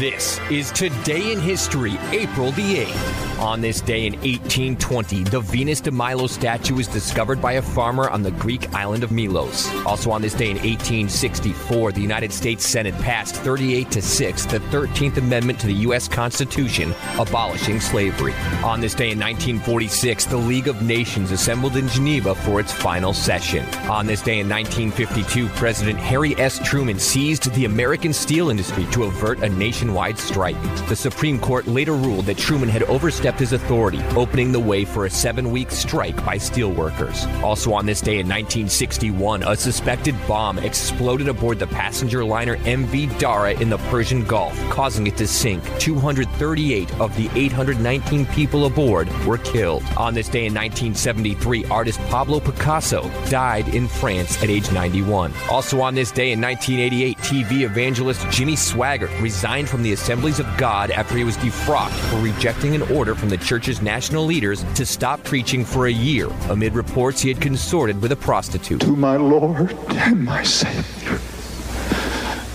This is Today in History, April the 8th. On this day in 1820, the Venus de Milo statue was discovered by a farmer on the Greek island of Milos. Also on this day in 1864, the United States Senate passed 38 to 6 the 13th Amendment to the U.S. Constitution, abolishing slavery. On this day in 1946, the League of Nations assembled in Geneva for its final session. On this day in 1952, President Harry S. Truman seized the American steel industry to avert a nationwide strike. The Supreme Court later ruled that Truman had overstepped his authority, opening the way for a seven week strike by steelworkers. Also on this day in 1961, a suspected bomb exploded aboard the passenger liner MV Dara in the Persian Gulf, causing it to sink. 238 of the 819 people aboard were killed. On this day in 1973, artist Pablo Picasso died in France at age 91. Also on this day in 1988, TV evangelist Jimmy Swaggart resigned from the Assemblies of God after he was defrocked for rejecting an order from the church's national leaders to stop preaching for a year amid reports he had consorted with a prostitute. To my Lord and my Savior,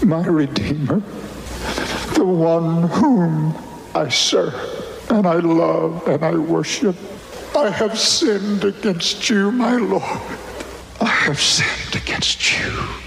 my Redeemer, the one whom I serve and I love and I worship. I have sinned against you, my Lord. I have sinned against you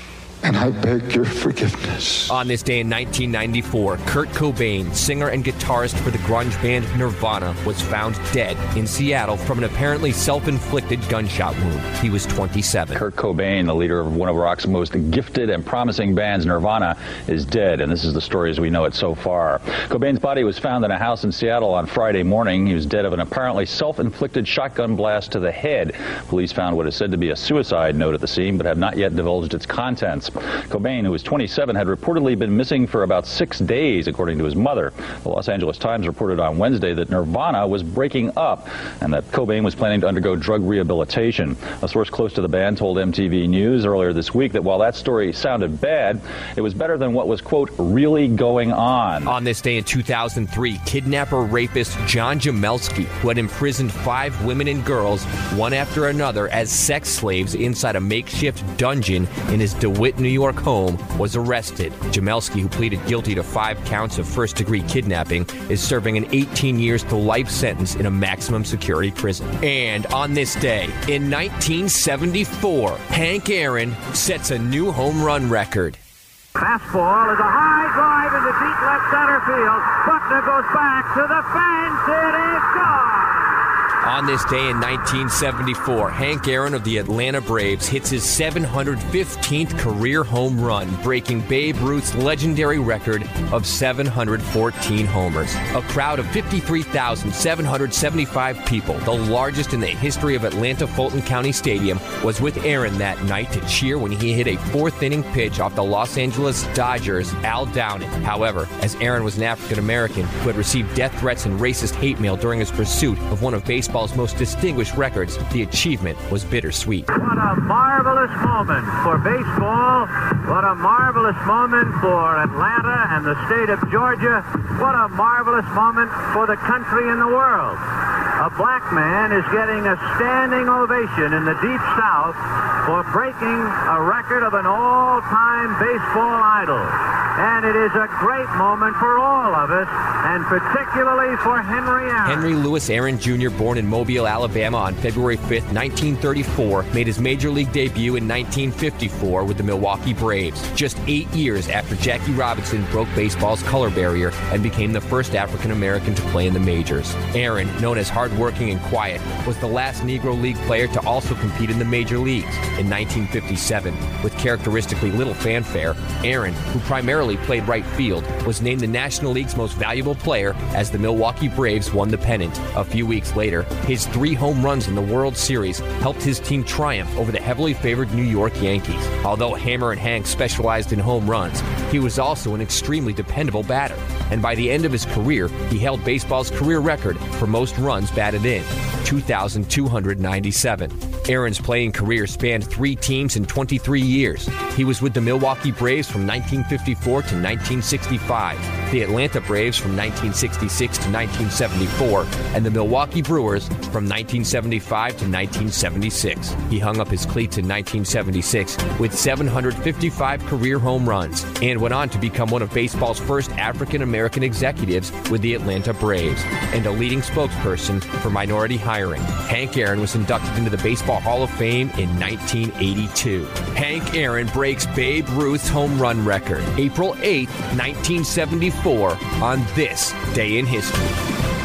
and I beg your forgiveness. On this day in 1994, Kurt Cobain, singer and guitarist for the grunge band Nirvana, was found dead in Seattle from an apparently self inflicted gunshot wound. He was 27. Kurt Cobain, the leader of one of rock's most gifted and promising bands, Nirvana, is dead, and this is the story as we know it so far. Cobain's body was found in a house in Seattle on Friday morning. He was dead of an apparently self inflicted shotgun blast to the head. Police found what is said to be a suicide note at the scene, but have not yet divulged its contents. Cobain, who was 27, had reportedly been missing for about six days, according to his mother. The Los Angeles Times reported on Wednesday that Nirvana was breaking up and that Cobain was planning to undergo drug rehabilitation. A source close to the band told MTV News earlier this week that while that story sounded bad, it was better than what was, quote, really going on. On this day in 2003, kidnapper rapist John Jamelske, who had imprisoned five women and girls, one after another, as sex slaves inside a makeshift dungeon in his DeWitt, New York home, was arrested. Jamelske, who pleaded guilty to five counts of first degree kidnapping, is serving an 18 years to life sentence in a maximum security prison. And on this day, in 1974, Hank Aaron sets a new home run record. Fastball is a high drive into deep left center field. Buckner goes back to the fence. On this day in 1974, Hank Aaron of the Atlanta Braves hits his 715th career home run, breaking Babe Ruth's legendary record of 714 homers. A crowd of 53,775 people, the largest in the history of Atlanta Fulton County Stadium, was with Aaron that night to cheer when he hit a fourth inning pitch off the Los Angeles Dodgers' Al Downing. However, as Aaron was an African American who had received death threats and racist hate mail during his pursuit of one of baseball's most distinguished records, the achievement was bittersweet. What a marvelous moment for baseball. What a marvelous moment for Atlanta and the state of Georgia. What a marvelous moment for the country and the world. A black man is getting a standing ovation in the Deep South for breaking a record of an all-time baseball idol. And it is a great moment for all of us, and particularly for Henry Aaron. Henry Louis Aaron Jr., born in Mobile, Alabama on February 5, 1934, made his major league debut in 1954 with the Milwaukee Braves, just eight years after Jackie Robinson broke baseball's color barrier and became the first African American to play in the majors. Aaron, known as hardworking and quiet, was the last Negro League player to also compete in the major leagues. In 1957, with characteristically little fanfare, Aaron, who primarily played right field, was named the National League's most valuable player as the Milwaukee Braves won the pennant. A few weeks later, his three home runs in the World Series helped his team triumph over the heavily favored New York Yankees. Although Hammerin' Hank specialized in home runs, he was also an extremely dependable batter. And by the end of his career, he held baseball's career record for most runs batted in 2,297. Aaron's playing career spanned three teams in 23 years. He was with the Milwaukee Braves from 1954 to 1965, the Atlanta Braves from 1966 to 1974, and the Milwaukee Brewers from 1975 to 1976. He hung up his cleats in 1976 with 755 career home runs and went on to become one of baseball's first African American executives with the Atlanta Braves and a leading spokesperson for minority hiring. Hank Aaron was inducted into the Baseball Hall of Fame in 1982. Hank Aaron breaks Babe Ruth's home run record April 8, 1974, on this day in history.